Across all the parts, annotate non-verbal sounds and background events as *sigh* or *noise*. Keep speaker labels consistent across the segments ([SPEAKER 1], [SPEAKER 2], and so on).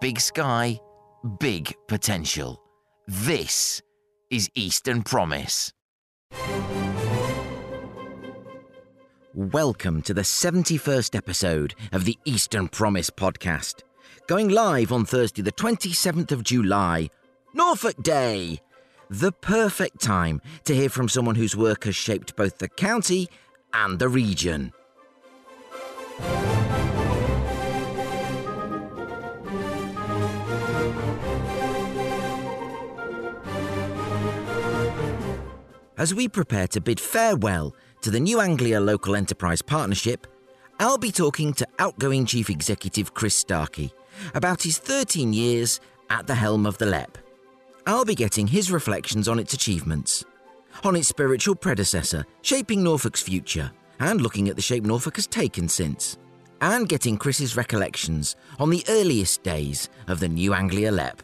[SPEAKER 1] big sky, big potential. This is Eastern Promise. Welcome to the 71st episode of the Eastern Promise podcast. Going live on Thursday, the 27th of July, Norfolk Day. The perfect time to hear from someone whose work has shaped both the county and the region. As we prepare to bid farewell to the New Anglia Local Enterprise Partnership, I'll be talking to outgoing Chief Executive Chris Starkie about his 13 years at the helm of the LEP. I'll be getting his reflections on its achievements, on its spiritual predecessor, shaping Norfolk's future, and looking at the shape Norfolk has taken since, and getting Chris's recollections on the earliest days of the New Anglia LEP.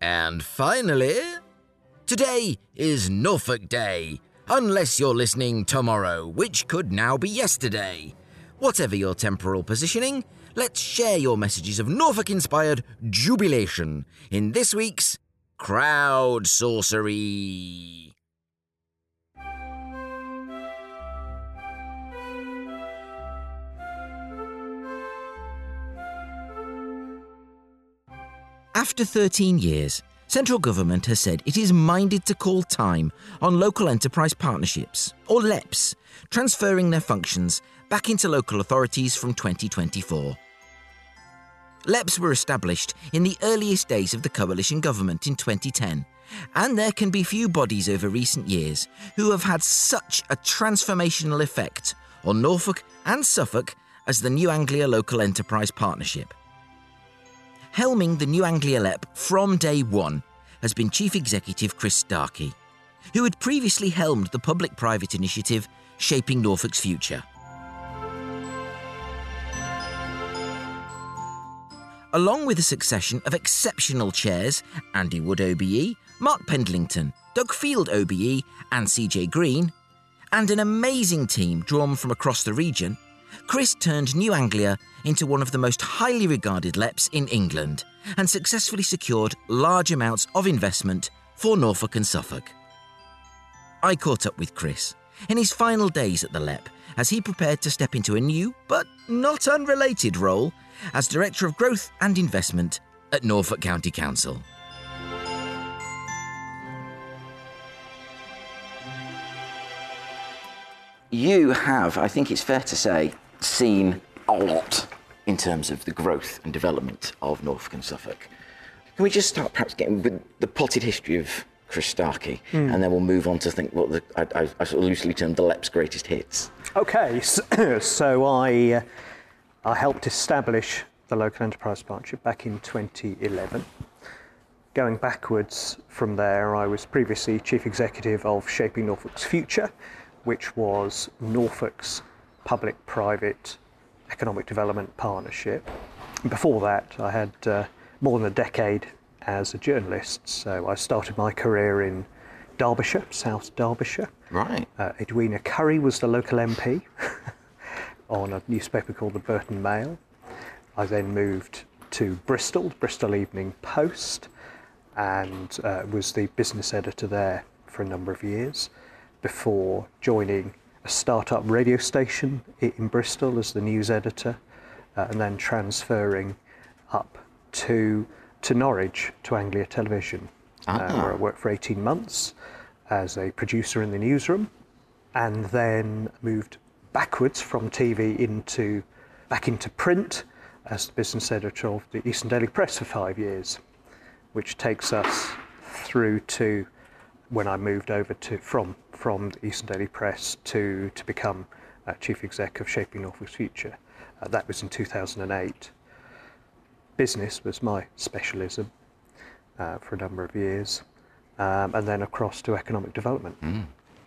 [SPEAKER 1] And finally, today is Norfolk Day, unless you're listening tomorrow, which could now be yesterday. Whatever your temporal positioning, let's share your messages of Norfolk inspired jubilation in this week's Crowd Sorcery. After 13 years, central government has said it is minded to call time on local enterprise partnerships, or LEPs, transferring their functions back into local authorities from 2024. LEPs were established in the earliest days of the coalition government in 2010, and there can be few bodies over recent years who have had such a transformational effect on Norfolk and Suffolk as the New Anglia Local Enterprise Partnership. Helming the New Anglia LEP from day one has been Chief Executive Chris Starkie, who had previously helmed the public private initiative Shaping Norfolk's Future. Along with a succession of exceptional chairs Andy Wood OBE, Mark Pendlington, Doug Field OBE, and CJ Green, and an amazing team drawn from across the region, Chris turned New Anglia into one of the most highly regarded LEPs in England and successfully secured large amounts of investment for Norfolk and Suffolk. I caught up with Chris in his final days at the LEP as he prepared to step into a new, but not unrelated role as Director of Growth and Investment at Norfolk County Council. You have, I think it's fair to say, seen a lot in terms of the growth and development of Norfolk and Suffolk. Can we just start perhaps getting with the potted history of Chris Starkie,
[SPEAKER 2] Hmm.
[SPEAKER 1] and then we'll move on to think what the, I, I, I sort of loosely termed the LEP's greatest hits.
[SPEAKER 2] Okay, so, *coughs* so I, uh, I helped establish the local enterprise partnership back in 2011. Going backwards from there, I was previously chief executive of Shaping Norfolk's Future, which was Norfolk's public private economic development partnership. And before that, I had uh, more than a decade as a journalist, so I started my career in Derbyshire, South Derbyshire.
[SPEAKER 1] Right.
[SPEAKER 2] Uh, Edwina Currie was the local MP *laughs* on a newspaper called the Burton Mail. I then moved to Bristol, Bristol Evening Post, and uh, was the business editor there for a number of years before joining a startup radio station in Bristol as the news editor, uh, and then transferring up to to Norwich to Anglia Television, uh, where I worked for 18 months as a producer in the newsroom, and then moved backwards from TV into back into print as the business editor of the Eastern Daily Press for five years, which takes us through to when I moved over to from from the Eastern Daily Press to to become uh, chief exec of Shaping Norfolk's Future. Uh, that was in 2008. Business was my specialism uh, for a number of years, um, and then across to economic development.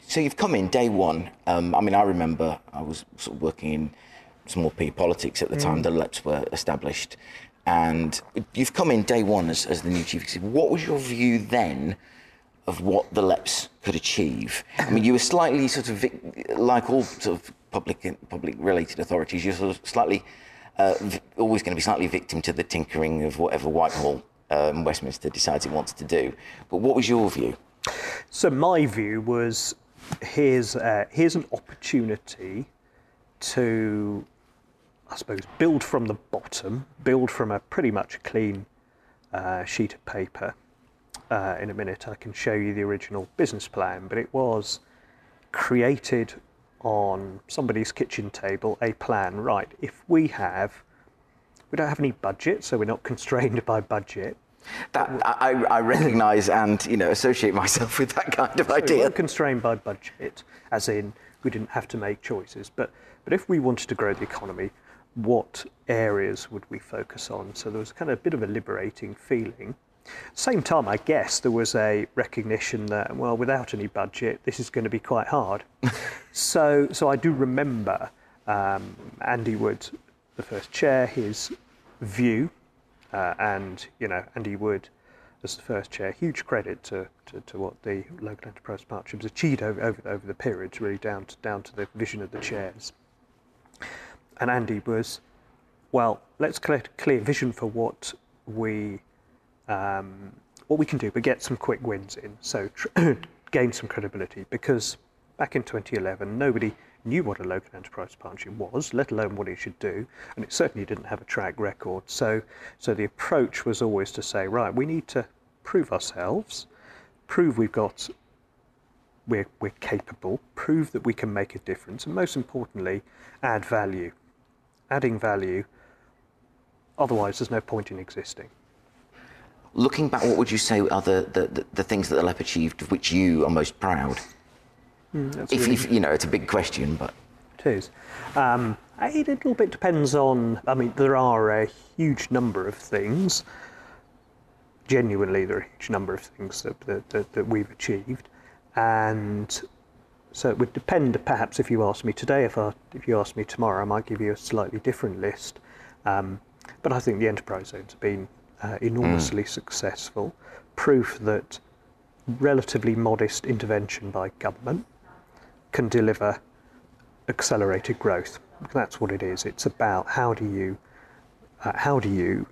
[SPEAKER 1] So you've come in day one. Um, I mean, I remember I was sort of working in small p politics at the time the LEPs were established, and you've come in day one as, as the new chief executive. What was your view then of what the LEPs could achieve. I mean, you were slightly sort of like all sort of public public related authorities. You're sort of slightly uh, always going to be slightly victim to the tinkering of whatever Whitehall um, Westminster decides it wants to do. But what was your view?
[SPEAKER 2] So my view was here's uh, here's an opportunity to, I suppose, build from the bottom, build from a pretty much clean uh, sheet of paper. Uh, in a minute, I can show you the original business plan, but it was created on somebody's kitchen table a plan. Right, if we have, we don't have any budget, so we're not *laughs* constrained by budget.
[SPEAKER 1] That I, I recognise and you know associate myself with that kind of
[SPEAKER 2] So we
[SPEAKER 1] idea.
[SPEAKER 2] weren't constrained by budget, as in we didn't have to make choices. But but if we wanted to grow the economy, what areas would we focus on? So there was kind of a bit of a liberating feeling. Same time, I guess there was a recognition that well, without any budget, this is going to be quite hard. *laughs* so so I do remember um, Andy Wood, the first chair, his view uh, and you know Andy Wood as the first chair, huge credit to, to, to what the local enterprise partnerships achieved over, over, over the period, really down to, down to the vision of the chairs. And Andy was, well, let's clear clear vision for what we um, what we can do, but get some quick wins in. So *clears throat* gain some credibility because back in 2011, nobody knew what a local enterprise partnership was, let alone what it should do, and it certainly didn't have a track record. So, so the approach was always to say, right, we need to prove ourselves, prove we've got, we're, we're capable, prove that we can make a difference, and most importantly, add value. Adding value, otherwise, there's no point in existing.
[SPEAKER 1] Looking back, what would you say are the, the, the, the things that the LEP achieved of which you are most proud?
[SPEAKER 2] That's
[SPEAKER 1] If,
[SPEAKER 2] really-
[SPEAKER 1] if you know, it's a big question, but
[SPEAKER 2] It is. Um, it a little bit depends on. I mean, there are a huge number of things. Genuinely, there are a huge number of things that that, that, that we've achieved, and so it would depend. Perhaps if you asked me today, if I, if you asked me tomorrow, I might give you a slightly different list. Um, but I think the enterprise zones have been uh, enormously successful. Proof that relatively modest intervention by government can deliver accelerated growth. That's what it is. It's about how do you uh, how do you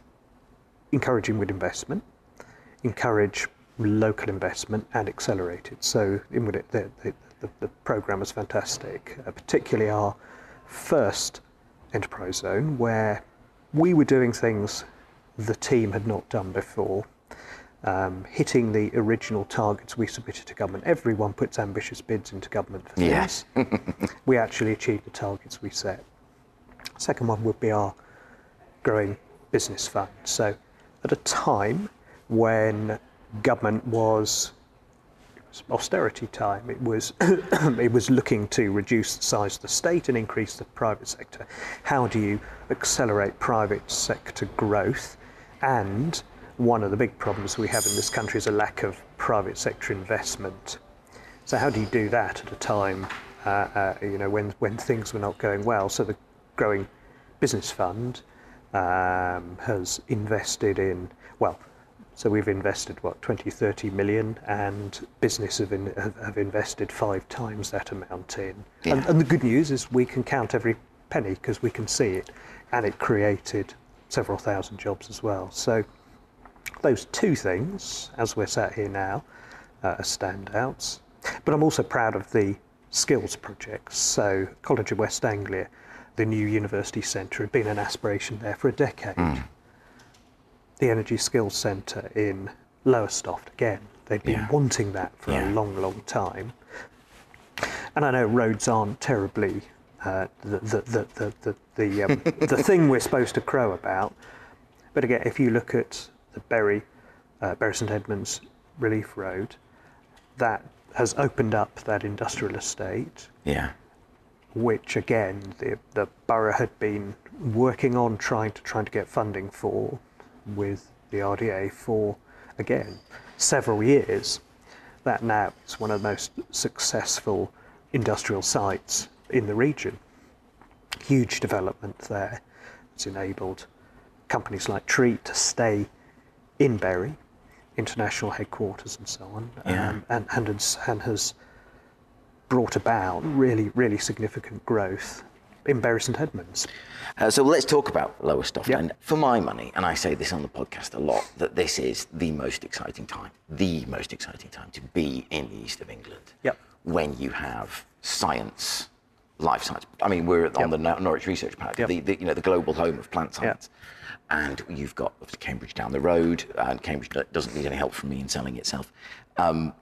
[SPEAKER 2] encourage inward investment, encourage local investment, and accelerate it. So inward, the, the, the, the program was fantastic, uh, particularly our first enterprise zone where we were doing things the team had not done before. Um, hitting the original targets we submitted to government. Everyone puts ambitious bids into government for things we actually achieved the targets we set. Second one would be our growing business fund. So, at a time when government was, was austerity time, it was *coughs* it was looking to reduce the size of the state and increase the private sector. How do you accelerate private sector growth? And one of the big problems we have in this country is a lack of private sector investment. So how do you do that at a time, uh, uh, you know, when when things were not going well? So the growing business fund um, has invested in well, so we've invested what 20, 30 million, and business have, in, have, have invested five times that amount in. And, and the good news is we can count every penny because we can see it, and it created several thousand jobs as well. So those two things, as we're sat here now, uh, are standouts. But I'm also proud of the skills projects. So, College of West Anglia, the new university centre, had been an aspiration there for a decade. The Energy Skills Centre in Lowestoft, again, they've been
[SPEAKER 1] Yeah.
[SPEAKER 2] wanting that for
[SPEAKER 1] Yeah.
[SPEAKER 2] a long, long time. And I know roads aren't terribly the, the, the, the, the, the, um, the thing we're supposed to crow about. But again, if you look at the Bury, uh, Bury St Edmunds Relief Road, that has opened up that industrial estate,
[SPEAKER 1] yeah,
[SPEAKER 2] which again the, the borough had been working on trying to trying to get funding for with the RDA for again several years. That now is one of the most successful industrial sites in the region. Huge development there. It's enabled companies like Treatt to stay in Bury, international headquarters and so on,
[SPEAKER 1] Yeah.
[SPEAKER 2] um, and, and, has, and has brought about really, really significant growth in Bury St Edmunds.
[SPEAKER 1] Uh, so let's talk about Lowestoft.
[SPEAKER 2] Yeah.
[SPEAKER 1] And for my money, and I say this on the podcast a lot, that this is the most exciting time, the most exciting time to be in the east of England.
[SPEAKER 2] Yep.
[SPEAKER 1] When you have science, life science. I mean, we're on the Nor- Norwich Research Park,
[SPEAKER 2] Yep.
[SPEAKER 1] the, the, you know, the global home of plant science. And you've got Cambridge down the road, and Cambridge doesn't need any help from me in selling itself. Um,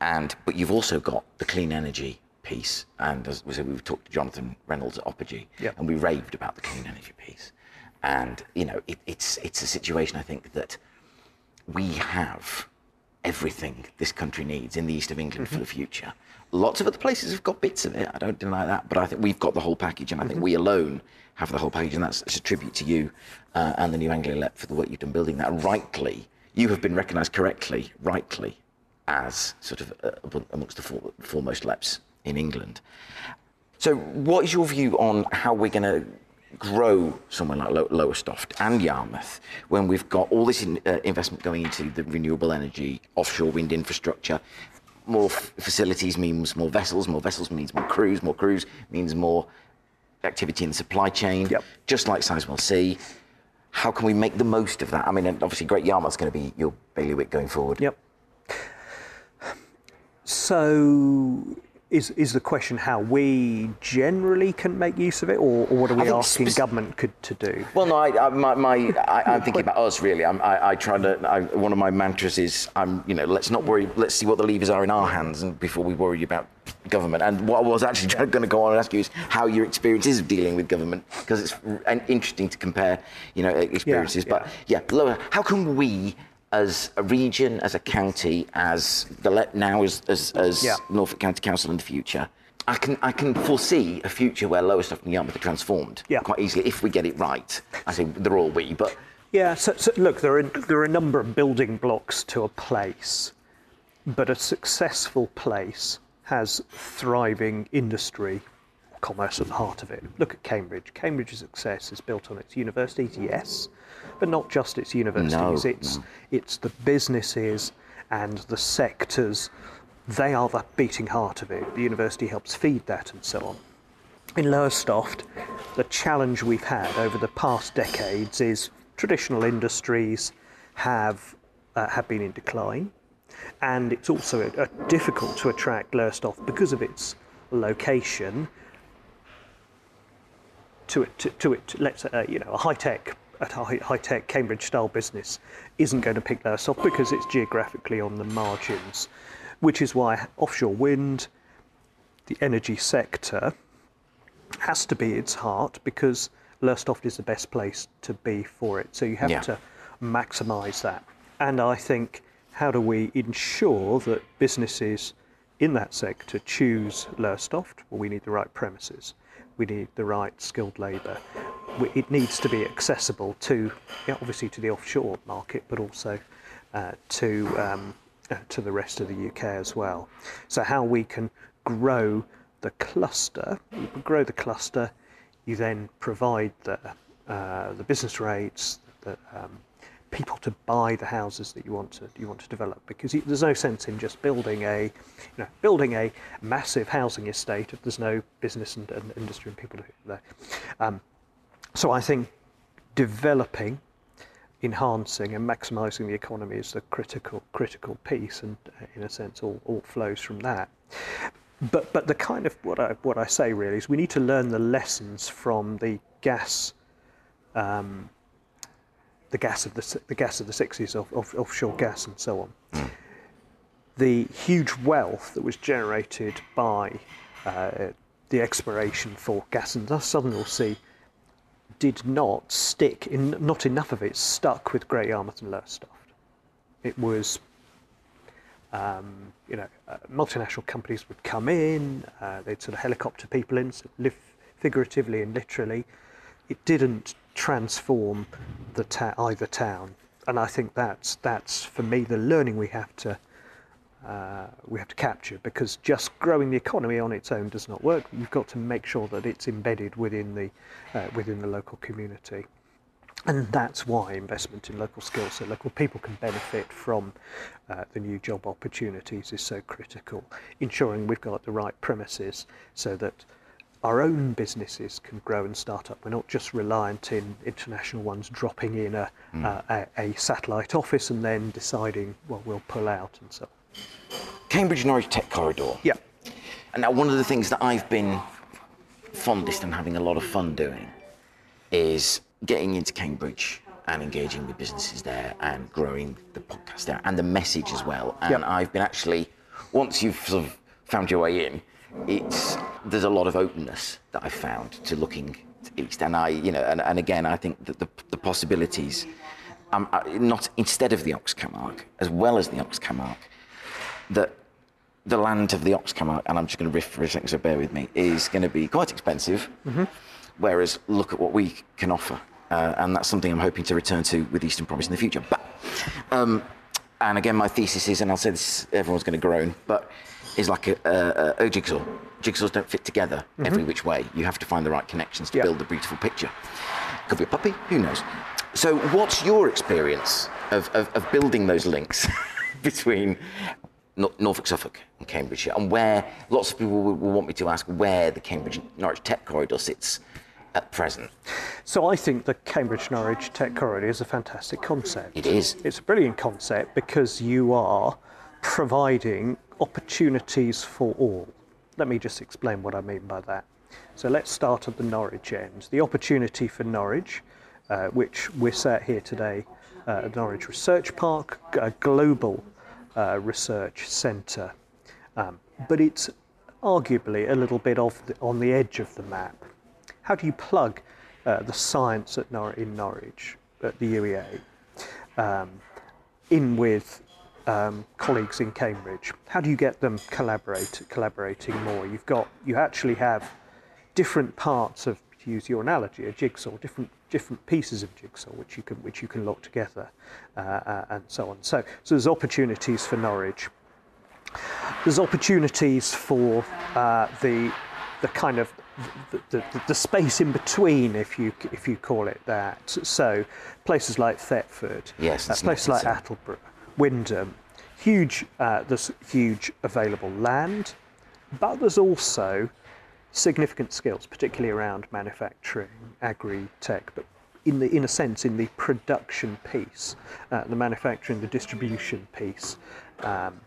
[SPEAKER 1] and but you've also got the clean energy piece, and as we said, we've talked to Jonathan Reynolds at Opergy,
[SPEAKER 2] Yep.
[SPEAKER 1] and we raved about the clean energy piece. And you know, it, it's it's a situation I think that we have everything this country needs in the east of England for the future. Lots of other places have got bits of it. I don't deny that, but I think we've got the whole package, and I think we alone have the whole package, and that's it's a tribute to you uh, and the New Anglia Lep for the work you've done building that. And rightly, you have been recognised correctly, rightly, as sort of uh, amongst the fore- foremost Leps in England. So, what is your view on how we're going to grow somewhere like Low- Lowestoft and Yarmouth when we've got all this in, uh, investment going into the renewable energy, offshore wind infrastructure? More f- facilities means more vessels, more vessels means more crews, more crews means more activity in the supply chain,
[SPEAKER 2] Yep.
[SPEAKER 1] just like Sizewell C. How can we make the most of that? I mean, obviously, Great Yarmouth's going to be your bailiwick going forward.
[SPEAKER 2] Yep. So, is is the question how we generally can make use of it, or, or what are we asking
[SPEAKER 1] spec-
[SPEAKER 2] government could to do?
[SPEAKER 1] Well, no, I, I, my, my, I, I'm thinking about us really. I'm, I, I try to. I, one of my mantras is, I'm, you know, let's not worry. Let's see what the levers are in our hands, and before we worry about government. And what I was actually *laughs* going to go on and ask you is how your experience is of dealing with government, because it's r- interesting to compare, you know, experiences. But yeah, lower. How can we? As a region, as a county, as the let now as as, as
[SPEAKER 2] Yeah.
[SPEAKER 1] Norfolk County Council in the future, I can I can foresee a future where Lowestoft and Yarmouth are transformed
[SPEAKER 2] Yeah.
[SPEAKER 1] quite easily if we get it right. I say they're all we, but
[SPEAKER 2] Yeah. So, so look, there are there are a number of building blocks to a place, but a successful place has thriving industry, commerce at the heart of it. Look at Cambridge. Cambridge's success is built on its universities, yes, but not just its universities.
[SPEAKER 1] No,
[SPEAKER 2] it's it's the businesses and the sectors. They are the beating heart of it. The university helps feed that and so on. In Lowestoft, the challenge we've had over the past decades is traditional industries have uh, have been in decline, and it's also uh, difficult to attract Lowestoft because of its location to it. To, to it, let's uh, you know, a high tech, a high, tech Cambridge style business isn't going to pick Lowestoft because it's geographically on the margins, which is why offshore wind, the energy sector, has to be its heart because Lowestoft is the best place to be for it. So you have
[SPEAKER 1] Yeah.
[SPEAKER 2] to maximise that. And I think, how do we ensure that businesses in that sector choose Lowestoft? Well, we need the right premises. We need the right skilled labour. It needs to be accessible to, obviously, to the offshore market, but also uh, to um, uh, to the rest of the UK as well. So how we can grow the cluster, you grow the cluster, you then provide the uh, the business rates, the um, people to buy the houses that you want to you want to develop because you, there's no sense in just building a you know building a massive housing estate if there's no business and, and industry and people there. Um, so I think developing, enhancing, and maximising the economy is the critical critical piece, and uh, in a sense, all, all flows from that. But but the kind of what I what I say really is we need to learn the lessons from the gas. Um, the gas of the the gas of the sixties of, of offshore gas and so on. The huge wealth that was generated by uh, the exploration for gas in the Southern North Sea did not stick in. Not enough of it stuck with Great Yarmouth and Lowestoft. It was um, you know, uh, multinational companies would come in, uh, they'd sort of helicopter people in, so live figuratively and literally. It didn't transform the ta- either town, and I think that's that's for me the learning we have to uh, we have to capture because just growing the economy on its own does not work. You've got to make sure that it's embedded within the uh, within the local community. And that's why investment in local skills so local people can benefit from uh, the new job opportunities is so critical. Ensuring we've got the right premises so that our own businesses can grow and start up. We're not just reliant in international ones dropping in a, mm. uh, a, a, satellite office and then deciding, well, we'll pull out and so on.
[SPEAKER 1] Cambridge Norwich Tech Corridor.
[SPEAKER 2] Yeah.
[SPEAKER 1] And now, one of the things that I've been fondest and having a lot of fun doing is getting into Cambridge and engaging with businesses there and growing the podcast there and the message as well. And yep. I've been actually, once you've sort of found your way in, it's there's a lot of openness that I've found to looking to east. And I, you know, and, and again, I think that the, the possibilities, um, not instead of the OxCam Arc, as well as the OxCam Arc, that the land of the OxCam Arc, and I'm just going to riff for a second, so bear with me, is going to be quite expensive. Mm-hmm. Whereas look at what we can offer uh, and that's something I'm hoping to return to with Eastern Promise in the future. But, um, and again, my thesis is, and I'll say this, everyone's going to groan, but is like a, a, a, jigsaw. Jigsaws don't fit together mm-hmm. every which way. You have to find the right connections to build a beautiful picture. Could be a puppy, who knows? So, what's your experience of, of, of building those links *laughs* between Norfolk, Suffolk, and Cambridgeshire, and where lots of people will, want me to ask where the Cambridge Norwich Tech Corridor sits at present?
[SPEAKER 2] So I think the Cambridge Norwich Tech Corridor is a fantastic concept.
[SPEAKER 1] It is.
[SPEAKER 2] It's a brilliant concept because you are providing opportunities for all. Let me just explain what I mean by that. So let's start at the Norwich end. The opportunity for Norwich, uh, which we're sat here today uh, at Norwich Research Park, a global uh, research centre, um, but it's arguably a little bit off the, on the edge of the map how do you plug uh, the science at Nor- in Norwich at the UEA um, in with um, colleagues in Cambridge? How do you get them collaborate, collaborating more? You've got you actually have different parts of to use your analogy, a jigsaw, different different pieces of jigsaw which you can which you can lock together, uh, uh, and so on. So so there's opportunities for Norwich. There's opportunities for uh, the the kind of the, the, the, space in between, if you if you call it that. So places like Thetford,
[SPEAKER 1] yes,
[SPEAKER 2] uh, places like Attleborough, Wymondham, huge. Uh, there's huge available land, but there's also significant skills, particularly around manufacturing, agri-tech, but in the in a sense in the production piece, uh, the manufacturing, the distribution piece. Um,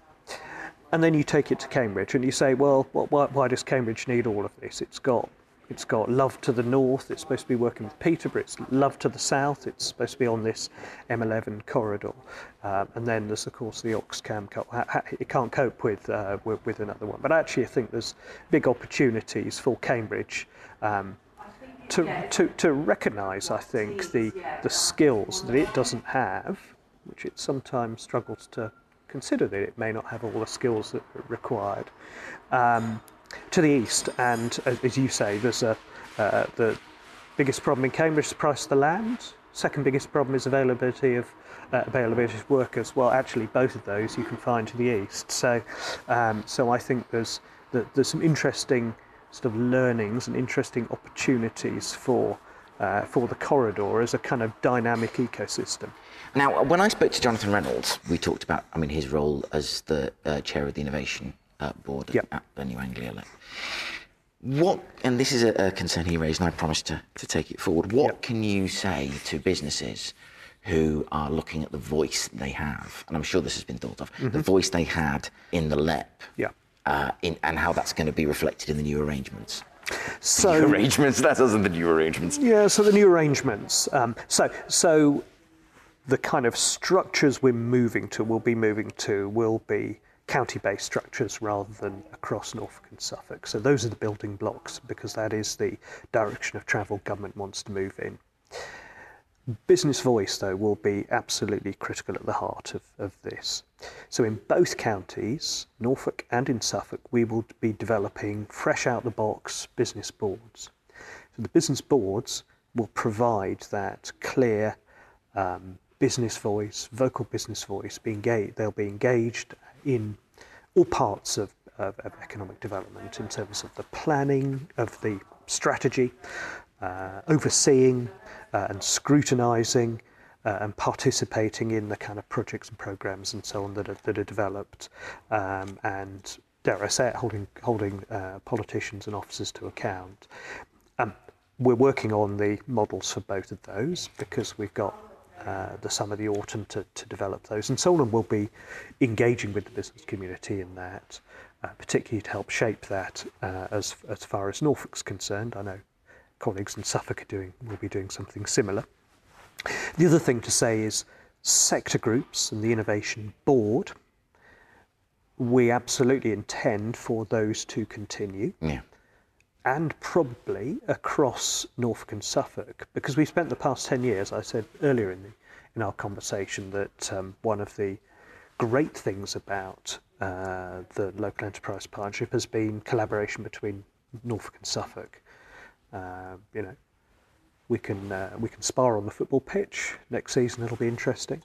[SPEAKER 2] and then you take it to Cambridge and you say, well, why, why, does Cambridge need all of this? It's got it's got love to the north. It's supposed to be working with Peterborough. It's love to the south. It's supposed to be on this M11 corridor. Um, and then there's of course the Oxcam. It can't cope with, uh, with, another one. But actually, I think there's big opportunities for Cambridge. Um, to, to, to recognise, I think, the, the skills that it doesn't have, which it sometimes struggles to consider that it may not have all the skills that are required. Um, to the east, and as you say, there's a, uh, the biggest problem in Cambridge is the price of the land. Second biggest problem is availability of uh, availability of workers. Well, actually, both of those you can find to the east. So, um, so I think there's there's some interesting sort of learnings and interesting opportunities for uh, for the corridor as a kind of dynamic ecosystem.
[SPEAKER 1] Now, when I spoke to Jonathan Reynolds, we talked about, I mean, his role as the uh, chair of the innovation uh, board yep. at the New Anglia. What, and this is a, a, concern he raised, and I promised to, to take it forward. What yep. can you say to businesses who are looking at the voice they have, and I'm sure this has been thought of, mm-hmm. the voice they had in the LEP,
[SPEAKER 2] yeah.
[SPEAKER 1] Uh, in, and how that's going to be reflected in the new arrangements?
[SPEAKER 2] So
[SPEAKER 1] new arrangements. That doesn't the new arrangements.
[SPEAKER 2] Yeah. So the new arrangements. Um, so so the kind of structures we're moving to, will be moving to, will be county-based structures rather than across Norfolk and Suffolk. So those are the building blocks because that is the direction of travel government wants to move in. Business voice, though, will be absolutely critical at the heart of, of this. So in both counties, Norfolk and in Suffolk, we will be developing fresh out the box business boards. So the business boards will provide that clear um, business voice, vocal business voice, be engaged, they'll be engaged in all parts of, of, of, economic development in terms of the planning, of the strategy, uh, overseeing uh, and scrutinising uh, and participating in the kind of projects and programs and so on that are, that are developed, um, and dare I say it, holding holding uh, politicians and officers to account. Um, we're working on the models for both of those because we've got uh, the summer, the autumn to, to develop those. And Solon will be engaging with the business community in that, uh, particularly to help shape that uh, as, as far as Norfolk's concerned. I know colleagues in Suffolk are doing, will be doing something similar. The other thing to say is sector groups and the Innovation Board, we absolutely intend for those to continue.
[SPEAKER 1] Yeah.
[SPEAKER 2] And probably across Norfolk and Suffolk, because we've spent the past 10 years, I said earlier in, the, in our conversation, that um, one of the great things about uh, the local enterprise partnership has been collaboration between Norfolk and Suffolk. Uh, you know, we can uh, we can spar on the football pitch next season. It'll be interesting.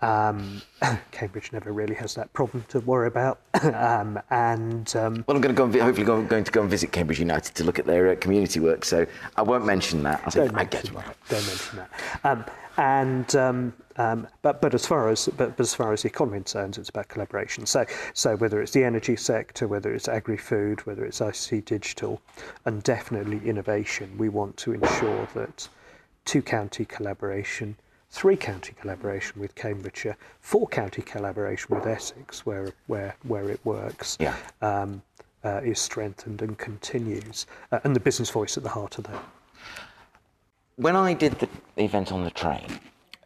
[SPEAKER 2] Um, *coughs* Cambridge never really has that problem to worry about, *coughs* um, and um,
[SPEAKER 1] Well, I'm going to go and vi- hopefully go, going to go and visit Cambridge United to look at their uh, community work. So I won't mention that. I'll say
[SPEAKER 2] don't
[SPEAKER 1] I get
[SPEAKER 2] mention
[SPEAKER 1] it.
[SPEAKER 2] that. Don't mention that. And um, um, but but as far as but, but as far as the economy concerns, it's about collaboration. So so whether it's the energy sector, whether it's agri-food, whether it's ICT digital, and definitely innovation, we want to ensure that two county collaboration, three county collaboration with Cambridgeshire, four county collaboration with Essex, where where where it works.
[SPEAKER 1] Yeah.
[SPEAKER 2] Um, uh, is strengthened and continues, uh, and the business voice at the heart of that.
[SPEAKER 1] When I did the event on the train,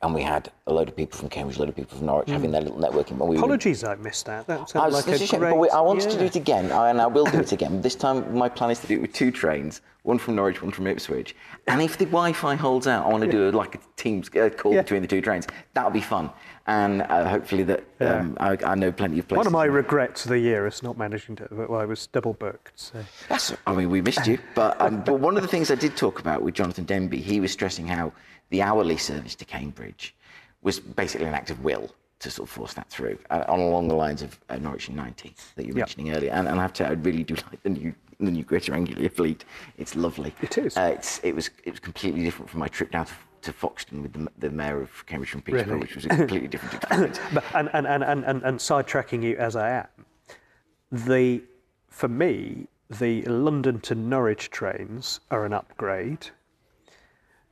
[SPEAKER 1] and we had a load of people from Cambridge, a load of people from Norwich having their little networking. And we were-
[SPEAKER 2] Apologies, I missed that. That
[SPEAKER 1] I, was,
[SPEAKER 2] like a
[SPEAKER 1] shame,
[SPEAKER 2] great.
[SPEAKER 1] but we, I wanted to do it again, and I will do it *laughs* again. This time, my plan is to do it with two trains, one from Norwich, one from Ipswich. And if the Wi-Fi holds out, I want to do a, like a Teams uh, call
[SPEAKER 2] Yeah.
[SPEAKER 1] between the two trains. That'll be fun, and uh, hopefully that um, I, I know plenty of places.
[SPEAKER 2] One of my regrets of the year is not managing to. Well, I was double booked. So.
[SPEAKER 1] That's, I mean, we missed you. But, um, but one of the things I did talk about with Jonathan Denby, he was stressing how the hourly service to Cambridge was basically an act of will to sort of force that through, uh, on along the lines of uh, Norwich in 90 that you were
[SPEAKER 2] Yep.
[SPEAKER 1] mentioning earlier. And, and I have to say, I really do *laughs* like the new the new Greater Anglia fleet. It's lovely.
[SPEAKER 2] It is.
[SPEAKER 1] Uh, it's, it was it was completely different from my trip down to, to Foxton with the, the mayor of Cambridge from Peterborough,
[SPEAKER 2] Really?
[SPEAKER 1] which was a completely different experience. *laughs*
[SPEAKER 2] But, and, and, and, and, and, and sidetracking you as I am, the for me the London to Norwich trains are an upgrade.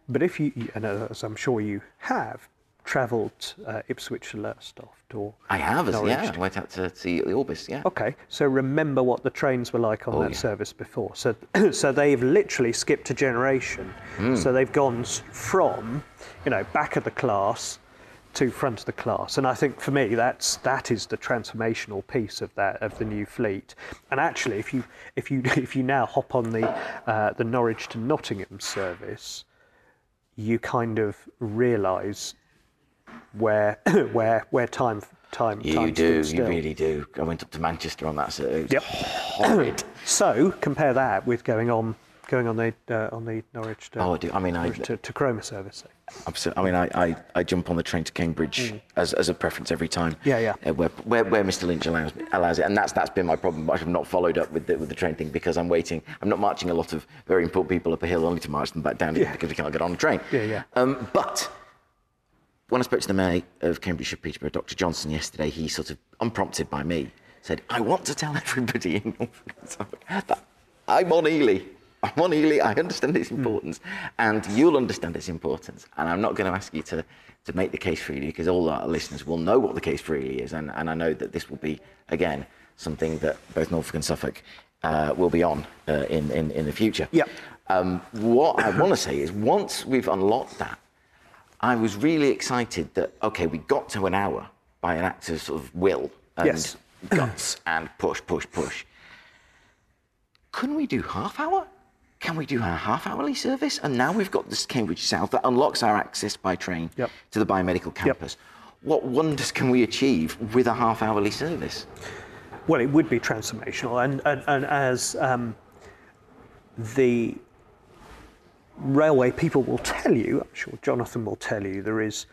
[SPEAKER 2] But if you, and as I'm sure you have, travelled uh, Ipswich to Lowestoft or
[SPEAKER 1] I have, as,
[SPEAKER 2] Norwich
[SPEAKER 1] yeah. I went out to see the Orbis, yeah.
[SPEAKER 2] Okay, so remember what the trains were like on
[SPEAKER 1] Oh,
[SPEAKER 2] that
[SPEAKER 1] yeah.
[SPEAKER 2] service before. So, *clears throat* so they've literally skipped a generation.
[SPEAKER 1] Hmm.
[SPEAKER 2] So they've gone from, you know, back of the class to front of the class. And I think for me, that's that is the transformational piece of that of the new fleet. And actually, if you if you *laughs* if you now hop on the uh, the Norwich to Nottingham service, you kind of realise where *coughs* where where time time
[SPEAKER 1] You
[SPEAKER 2] time
[SPEAKER 1] do, you really do. I went up to Manchester on that, so it
[SPEAKER 2] Yep.
[SPEAKER 1] horrid. *coughs*
[SPEAKER 2] So compare that with going on going on the uh, on the Norwich to,
[SPEAKER 1] Oh, I do. I mean, I-
[SPEAKER 2] to, to Cromer service.
[SPEAKER 1] Absolutely. I mean, I, I, I jump on the train to Cambridge as, as a preference every time.
[SPEAKER 2] Mm. Yeah, yeah.
[SPEAKER 1] Uh, where, where, where Mr. Lynch allows, allows it, and that's that's been my problem. I have not followed up with the, with the train thing because I'm waiting. I'm not marching a lot of very important people up a hill only to march them back down
[SPEAKER 2] Yeah.
[SPEAKER 1] because we can't get on a train.
[SPEAKER 2] Yeah, yeah.
[SPEAKER 1] Um, but when I spoke to the mayor of Cambridgeshire, Peterborough, Dr. Johnson, yesterday, he sort of, unprompted by me, said, "I want to tell everybody in Norfolk and Suffolk that I'm on Ely." I'm on Ely, I understand its importance, and you'll understand its importance. And I'm not going to ask you to, to make the case for Ely because all our listeners will know what the case for Ely is. And, and I know that this will be, again, something that both Norfolk and Suffolk uh, will be on uh, in, in, in the future.
[SPEAKER 2] Yep.
[SPEAKER 1] Um, what I want to say is once we've unlocked that, I was really excited that, okay, we got to an hour by an act of sort of will and
[SPEAKER 2] Yes.
[SPEAKER 1] guts and push, push, push. Couldn't we do half hour? Can we do a half hourly service? And now we've got this Cambridge South that unlocks our access by train
[SPEAKER 2] Yep.
[SPEAKER 1] to the biomedical campus. What wonders can we achieve with a half hourly service?
[SPEAKER 2] Well, it would be transformational, and and, and as um, the railway people will tell you, I'm sure Jonathan will tell you, there is.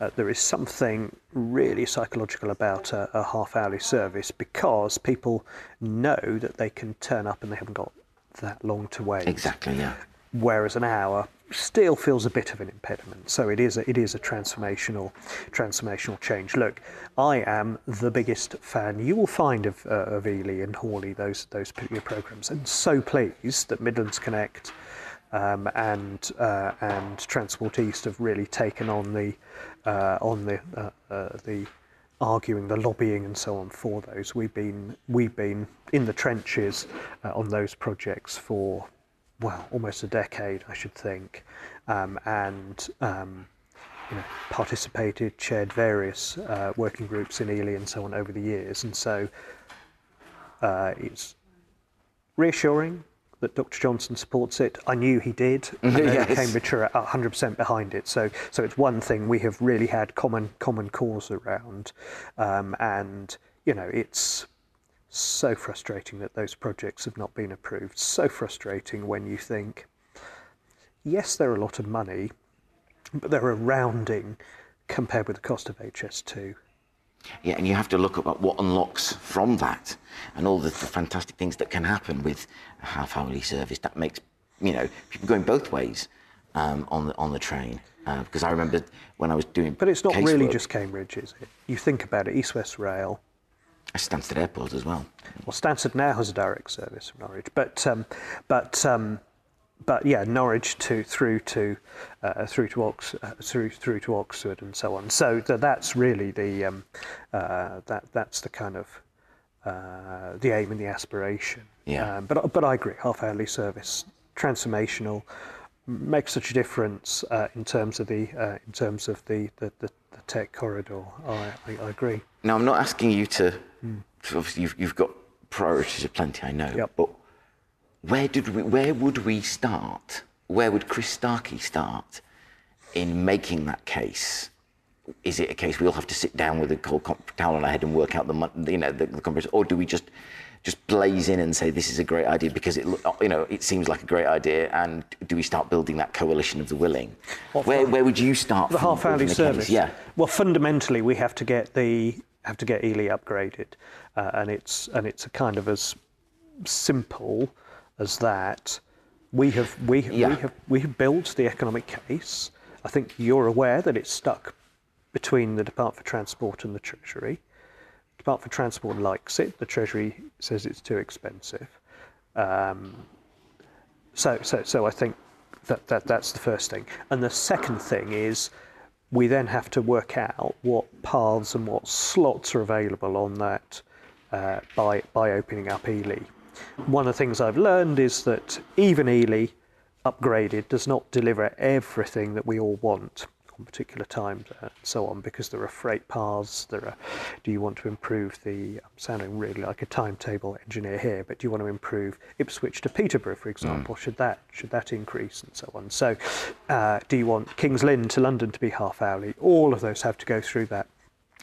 [SPEAKER 2] Uh, there is something really psychological about a, a half hourly service because people know that they can turn up and they haven't got that long to wait.
[SPEAKER 1] Exactly, yeah.
[SPEAKER 2] whereas an hour still feels a bit of an impediment. So it is a, it is a transformational transformational change. Look, I am the biggest fan you will find of, uh, of Ely and Haughley, those those particular programs, and so pleased that Midlands Connect um, and uh, and Transport East have really taken on the uh, on the uh, uh, the arguing, the lobbying, and so on for those. We've been we've been in the trenches uh, on those projects for well almost a decade, I should think, um, and. Um, you know, participated, chaired various working groups in Ely and so on over the years, and so it's reassuring that Dr. Johnson supports it. I knew he did. *laughs* And
[SPEAKER 3] Yes.
[SPEAKER 2] Cambridgeshire are 100% behind it. So, so it's one thing we have really had common common cause around, um, and you know it's so frustrating that those projects have not been approved. So frustrating when you think, yes, they're a lot of money, but they're a rounding compared with the cost of HS2.
[SPEAKER 1] Yeah, and you have to look at what unlocks from that and all the, the fantastic things that can happen with a half hourly service. That makes, you know, people going both ways um, on, the, on the train. Uh, because I remember when I was doing.
[SPEAKER 2] But it's not really just Cambridge, is it? You think about it, East West Rail,
[SPEAKER 1] Stansted Airport as well.
[SPEAKER 2] Well, Stansted now has a direct service from Norwich, but um, but um, but yeah, Norwich to through to uh, through to Ox uh, through through to Oxford and so on. So th- that's really the um, uh, that that's the kind of uh, the aim and the aspiration.
[SPEAKER 1] Yeah.
[SPEAKER 2] Um, but but I agree, half hourly service transformational makes such a difference uh, in terms of the uh, in terms of the the, the, the tech corridor. I, I, I agree.
[SPEAKER 1] Now, I'm not asking you to. Obviously, you've, you've got priorities aplenty, I know.
[SPEAKER 2] Yep.
[SPEAKER 1] But where did we? Where would we start? Where would Chris Starkie start in making that case? Is it a case we all have to sit down with a cold comp- towel on our head and work out the you know the, the conference, or do we just just blaze in and say this is a great idea because it you know it seems like a great idea, and do we start building that coalition of the willing?
[SPEAKER 2] What
[SPEAKER 1] Where where would you start?
[SPEAKER 2] the half hourly service.
[SPEAKER 1] Case? Yeah.
[SPEAKER 2] Well, fundamentally, we have to get the have to get Ely upgraded, uh, and it's and it's a kind of as simple as that. We have we,
[SPEAKER 1] Yeah.
[SPEAKER 2] we have we have built the economic case. I think you're aware that it's stuck between the Department for Transport and the Treasury. The Department for Transport likes it. The Treasury says it's too expensive. Um, so, so, so I think that, that that's the first thing. And the second thing is we then have to work out what paths and what slots are available on that uh, by, by opening up Ely. One of the things I've learned is that even Ely upgraded does not deliver everything that we all want on particular times uh, and so on because there are freight paths there are do you want to improve the I'm sounding really like a timetable engineer here but do you want to improve Ipswich to Peterborough for example? Should that should that increase and so on. So uh, do you want Kings Lynn to London to be half hourly? All of those have to go through that.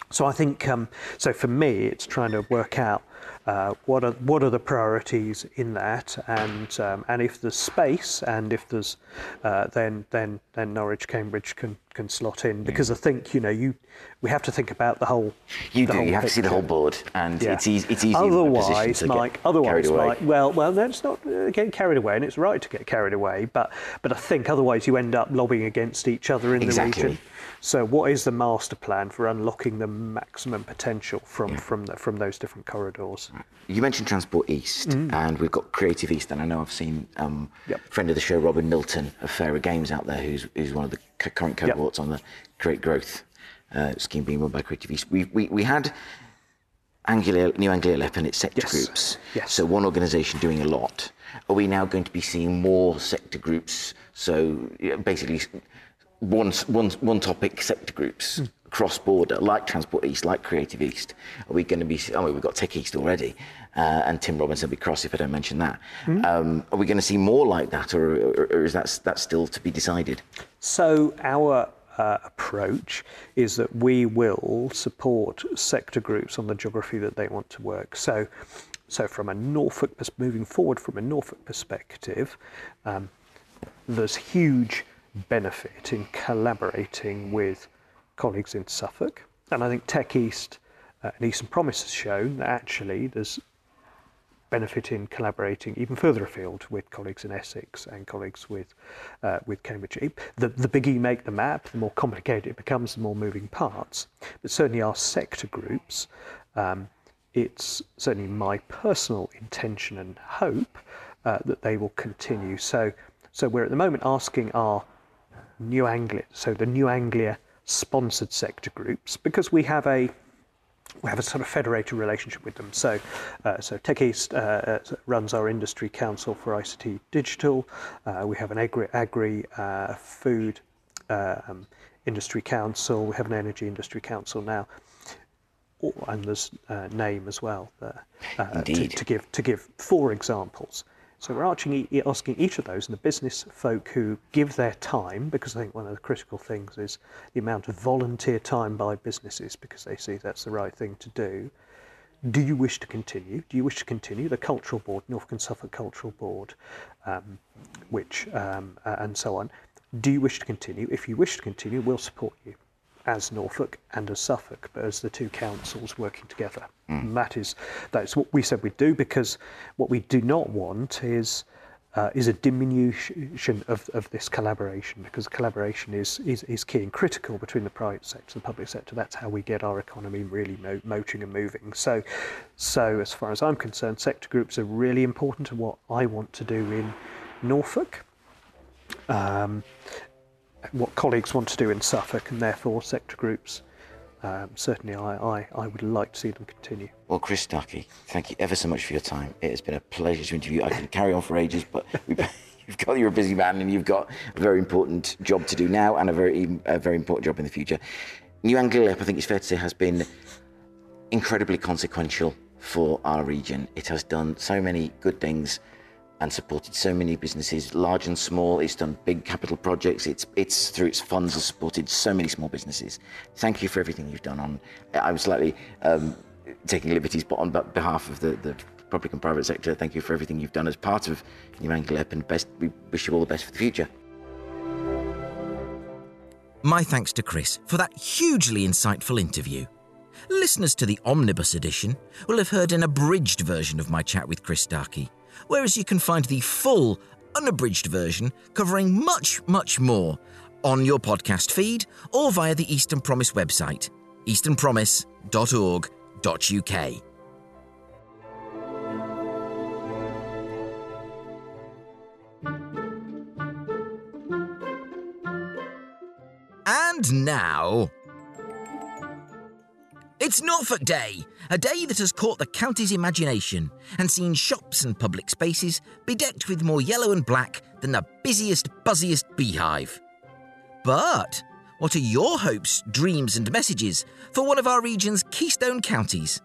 [SPEAKER 2] So I think um, so for me it's trying to work out uh, what are what are the priorities in that? And um, and if there's space and if there's uh, then then then Norwich Cambridge can can slot in because I think you know you we have to think about the whole
[SPEAKER 1] You
[SPEAKER 2] the
[SPEAKER 1] do.
[SPEAKER 2] whole
[SPEAKER 1] You have to see the whole board, and
[SPEAKER 2] Yeah.
[SPEAKER 1] it's easy. It's easy. in that position
[SPEAKER 2] Otherwise, Mike. Otherwise. Mike. Well, well, that's not uh, getting carried away, and it's right to get carried away. But, but I think otherwise you end up lobbying against each other in
[SPEAKER 1] Exactly.
[SPEAKER 2] the region. So, what is the master plan for unlocking the maximum potential from from the, from those different corridors?
[SPEAKER 1] You mentioned Transport East, and we've got Creative East, and I know I've seen um,
[SPEAKER 2] Yep.
[SPEAKER 1] friend of the show, Robin Milton of Fairer Games out there, who's, who's one of the current
[SPEAKER 2] Yep.
[SPEAKER 1] cohorts on the Great Growth uh, scheme being run by Creative East. We, we, we had Anglia, New Anglia LEP and its sector
[SPEAKER 2] Yes.
[SPEAKER 1] groups.
[SPEAKER 2] Yes.
[SPEAKER 1] So one organisation doing a lot. Are we now going to be seeing more sector groups? So basically, one, one, one topic sector groups
[SPEAKER 2] Hmm.
[SPEAKER 1] cross border, like Transport East, like Creative East. Are we going to be? Oh, we've got Tech East already, uh, and Tim Robinson will be cross if I don't mention that.
[SPEAKER 2] Hmm.
[SPEAKER 1] Um, are we going to see more like that, or, or, or is that that's still to be decided?
[SPEAKER 2] So our uh, approach is that we will support sector groups on the geography that they want to work. So, so from a Norfolk, moving forward from a Norfolk perspective, um, there's huge benefit in collaborating with colleagues in Suffolk, and I think Tech East uh, and Eastern Promise has shown that actually there's benefit in collaborating even further afield with colleagues in Essex and colleagues with uh, with Cambridge. The, the bigger you make the map, the more complicated it becomes, the more moving parts. But certainly our sector groups, um, it's certainly my personal intention and hope uh, that they will continue. So, so we're at the moment asking our New Anglia, so the New Anglia sponsored sector groups, because we have a we have a sort of federated relationship with them. So, uh, so Tech East uh, uh runs our industry council for ICT digital. Uh, we have an agri, agri uh, food uh, um, industry council. We have an energy industry council now, oh, and there's name as well there to, to, give to give four examples. So we're asking, each of those and the business folk who give their time, because I think one of the critical things is the amount of volunteer time by businesses, because they see that's the right thing to do. Do you wish to continue? Do you wish to continue? The Cultural Board, Norfolk and Suffolk Cultural Board, um, which um, uh, and so on. Do you wish to continue? If you wish to continue, we'll support you as Norfolk and as Suffolk, but as the two councils working together. Mm. that is that's what we said we'd do because what we do not want is uh, is a diminution of, of this collaboration because collaboration is, is, is key and critical between the private sector and the public sector. That's how we get our economy really mo- motoring and moving. So, so as far as I'm concerned, sector groups are really important to what I want to do in Norfolk. Um, what colleagues want to do in Suffolk, and therefore sector groups. Um, certainly, I, I, I would like to see them continue.
[SPEAKER 4] Well, Chris Starkie, thank you ever so much for your time. It has been a pleasure to interview. I can *laughs* carry on for ages, but *laughs* you've got you're a busy man and you've got a very important job to do now and a very a very important job in the future. New Anglia, I think it's fair to say, has been incredibly consequential for our region. It has done so many good things and supported so many businesses, large and small. It's done big capital projects. It's it's through its funds has supported so many small businesses. Thank you for everything you've done. On I'm slightly um, taking liberties, but on behalf of the, the public and private sector, thank you for everything you've done as part of New Anglia, and best. We wish you all the best for the future.
[SPEAKER 1] My thanks to Chris for that hugely insightful interview. Listeners to the omnibus edition will have heard an abridged version of my chat with Chris Starkie whereas you can find the full, unabridged version covering much, much more on your podcast feed or via the Eastern Promise website, easternpromise.org.uk. And now, it's Norfolk Day, a day that has caught the county's imagination and seen shops and public spaces bedecked with more yellow and black than the busiest, buzziest beehive. But what are your hopes, dreams, and messages for one of our region's keystone counties?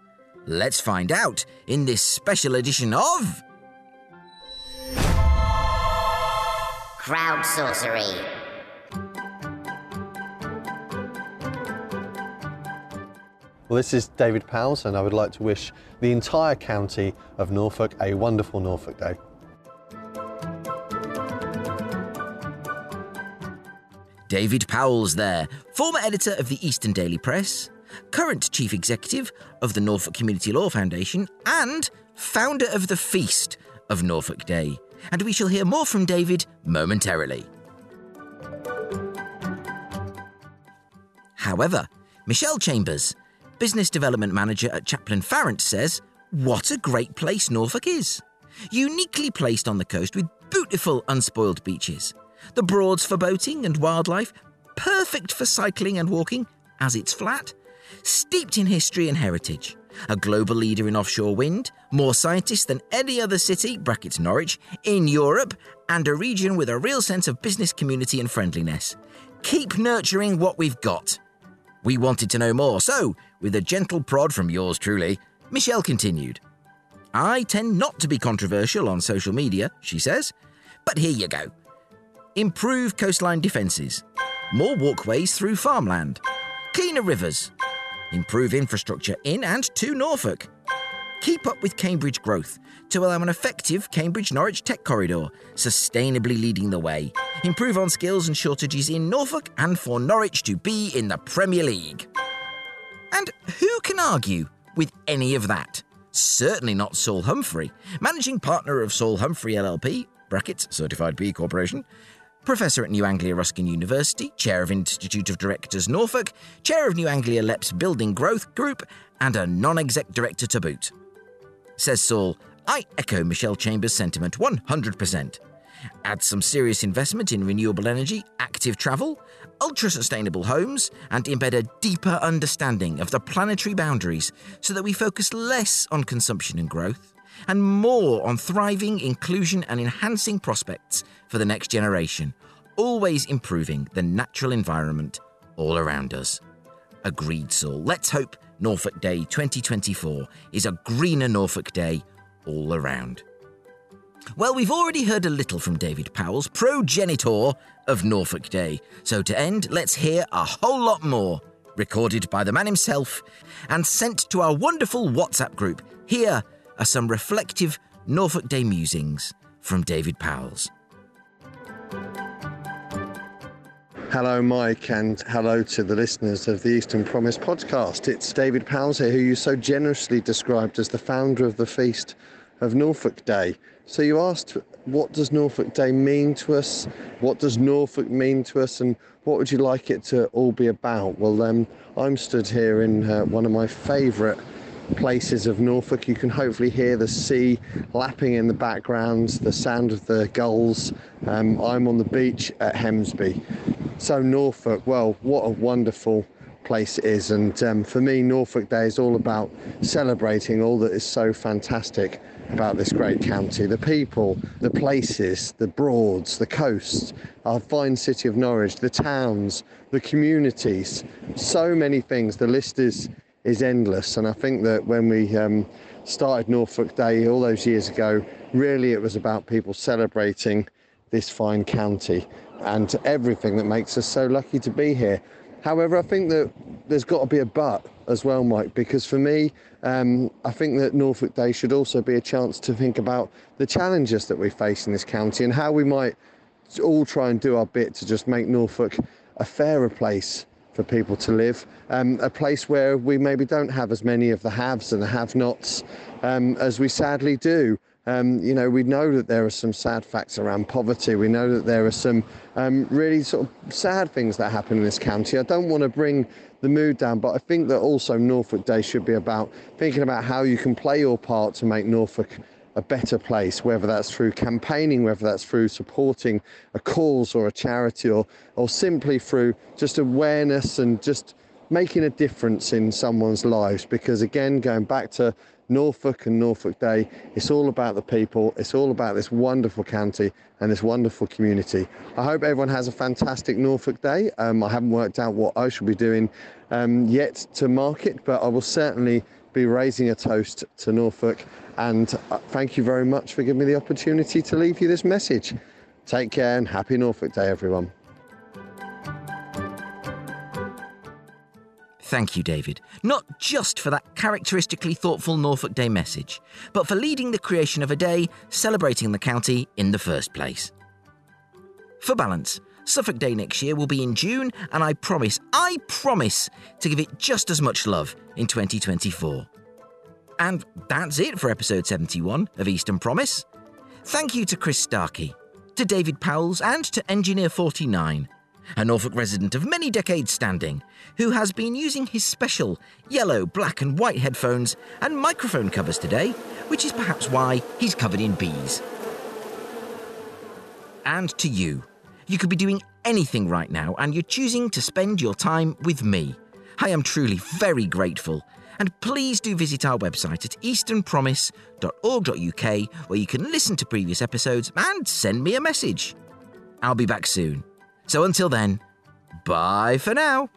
[SPEAKER 1] Let's find out in this special edition of.
[SPEAKER 5] Crowd Sorcery.
[SPEAKER 6] Well, this is David Powles, and I would like to wish the entire county of Norfolk a wonderful Norfolk Day.
[SPEAKER 1] David Powles there, former editor of the Eastern Daily Press, current chief executive of the Norfolk Community Law Foundation, and founder of the Feast of Norfolk Day. And we shall hear more from David momentarily. However, Michelle Chambers, Business Development Manager at Chaplin Farrant says, What a great place Norfolk is! Uniquely placed on the coast with beautiful unspoiled beaches. The Broads for boating and wildlife, perfect for cycling and walking, as it's flat. Steeped in history and heritage. A global leader in offshore wind, more scientists than any other city, brackets Norwich, in Europe, and a region with a real sense of business community and friendliness. Keep nurturing what we've got. We wanted to know more, so, with a gentle prod from yours truly, Michelle continued. I tend not to be controversial on social media, she says, but here you go. Improve coastline defences, more walkways through farmland, cleaner rivers, improve infrastructure in and to Norfolk, keep up with Cambridge growth to allow an effective Cambridge Norwich tech corridor, sustainably leading the way, improve on skills and shortages in Norfolk, and for Norwich to be in the Premier League. And who can argue with any of that? certainly not Saul Humphrey, managing partner of Saul Humphrey LLP, brackets, Certified B Corporation, Professor at New Anglia Ruskin University, Chair of Institute of Directors Norfolk, Chair of New Anglia LEP's Building Growth Group, and a non exec director to boot. Says Saul, I echo Michelle Chambers' sentiment 100%. Add some serious investment in renewable energy, active travel, ultra sustainable homes, and embed a deeper understanding of the planetary boundaries so that we focus less on consumption and growth and more on thriving, inclusion, and enhancing prospects for the next generation, always improving the natural environment all around us. Agreed, Saul. Let's hope Norfolk Day 2024 is a greener Norfolk Day all around. Well, we've already heard a little from David Powles progenitor of Norfolk Day, so to end, let's hear a whole lot more, recorded by the man himself and sent to our wonderful WhatsApp group. Here are some reflective Norfolk Day musings from David Powles.
[SPEAKER 6] Hello, Mike, and hello to the listeners of the Eastern Promise podcast. It's David Powles here, who you so generously described as the founder of the Feast of Norfolk Day. So you asked, what does Norfolk Day mean to us? What does Norfolk mean to us? And what would you like it to all be about? Well, um, I'm stood here in uh, one of my favourite places of Norfolk. You can hopefully hear the sea lapping in the background, the sound of the gulls. Um, I'm on the beach at Hemsby. So, Norfolk, well, what a wonderful place it is. And um, for me, Norfolk Day is all about celebrating all that is so fantastic about this great county the people, the places, the broads, the coast, our fine city of Norwich, the towns, the communities, so many things. The list is is endless. And I think that when we um, started Norfolk Day all those years ago, really it was about people celebrating this fine county and to everything that makes us so lucky to be here. However, I think that there's got to be a but as well, Mike, because for me, um, I think that Norfolk Day should also be a chance to think about the challenges that we face in this county and how we might all try and do our bit to just make Norfolk a fairer place for people to live. Um, a place where we maybe don't have as many of the haves and the have-nots um, as we sadly do. Um, you know, we know that there are some sad facts around poverty. We know that there are some um, really sort of sad things that happen in this county. I don't want to bring the mood down, but I think that also Norfolk Day should be about thinking about how you can play your part to make Norfolk a better place, whether that's through campaigning, whether that's through supporting a cause or a charity, or, or simply through just awareness and just making a difference in someone's lives. Because again, going back to Norfolk and Norfolk Day, it's all about the people, it's all about this wonderful county and this wonderful community. I hope everyone has a fantastic Norfolk Day. Um, I haven't worked out what I shall be doing um, yet to market, but I will certainly be raising a toast to Norfolk. And uh, thank you very much for giving me the opportunity to leave you this message. Take care and happy Norfolk Day, everyone.
[SPEAKER 1] Thank you, David, not just for that characteristically thoughtful Norfolk Day message, but for leading the creation of a day celebrating the county in the first place. For balance, Suffolk Day next year will be in June, and I promise, I promise to give it just as much love in 2024. And that's it for episode 71 of Eastern Promise. Thank you to Chris Starkie, to David Powles, and to Engineer 49, a Norfolk resident of many decades standing, who has been using his special yellow, black, and white headphones and microphone covers today, which is perhaps why he's covered in bees. And to you, you could be doing anything right now, and you're choosing to spend your time with me. I am truly very grateful. And please do visit our website at easternpromise.org.uk where you can listen to previous episodes and send me a message. I'll be back soon. So until then, bye for now.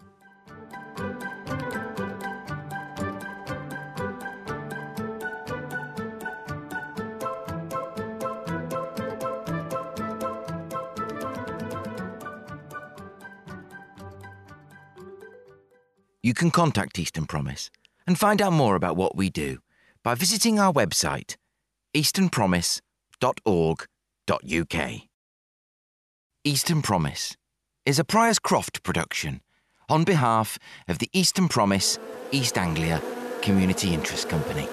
[SPEAKER 1] You can contact Eastern Promise and find out more about what we do by visiting our website, easternpromise.org.uk. Eastern Promise is a Priors Croft production on behalf of the Eastern Promise East Anglia Community Interest Company.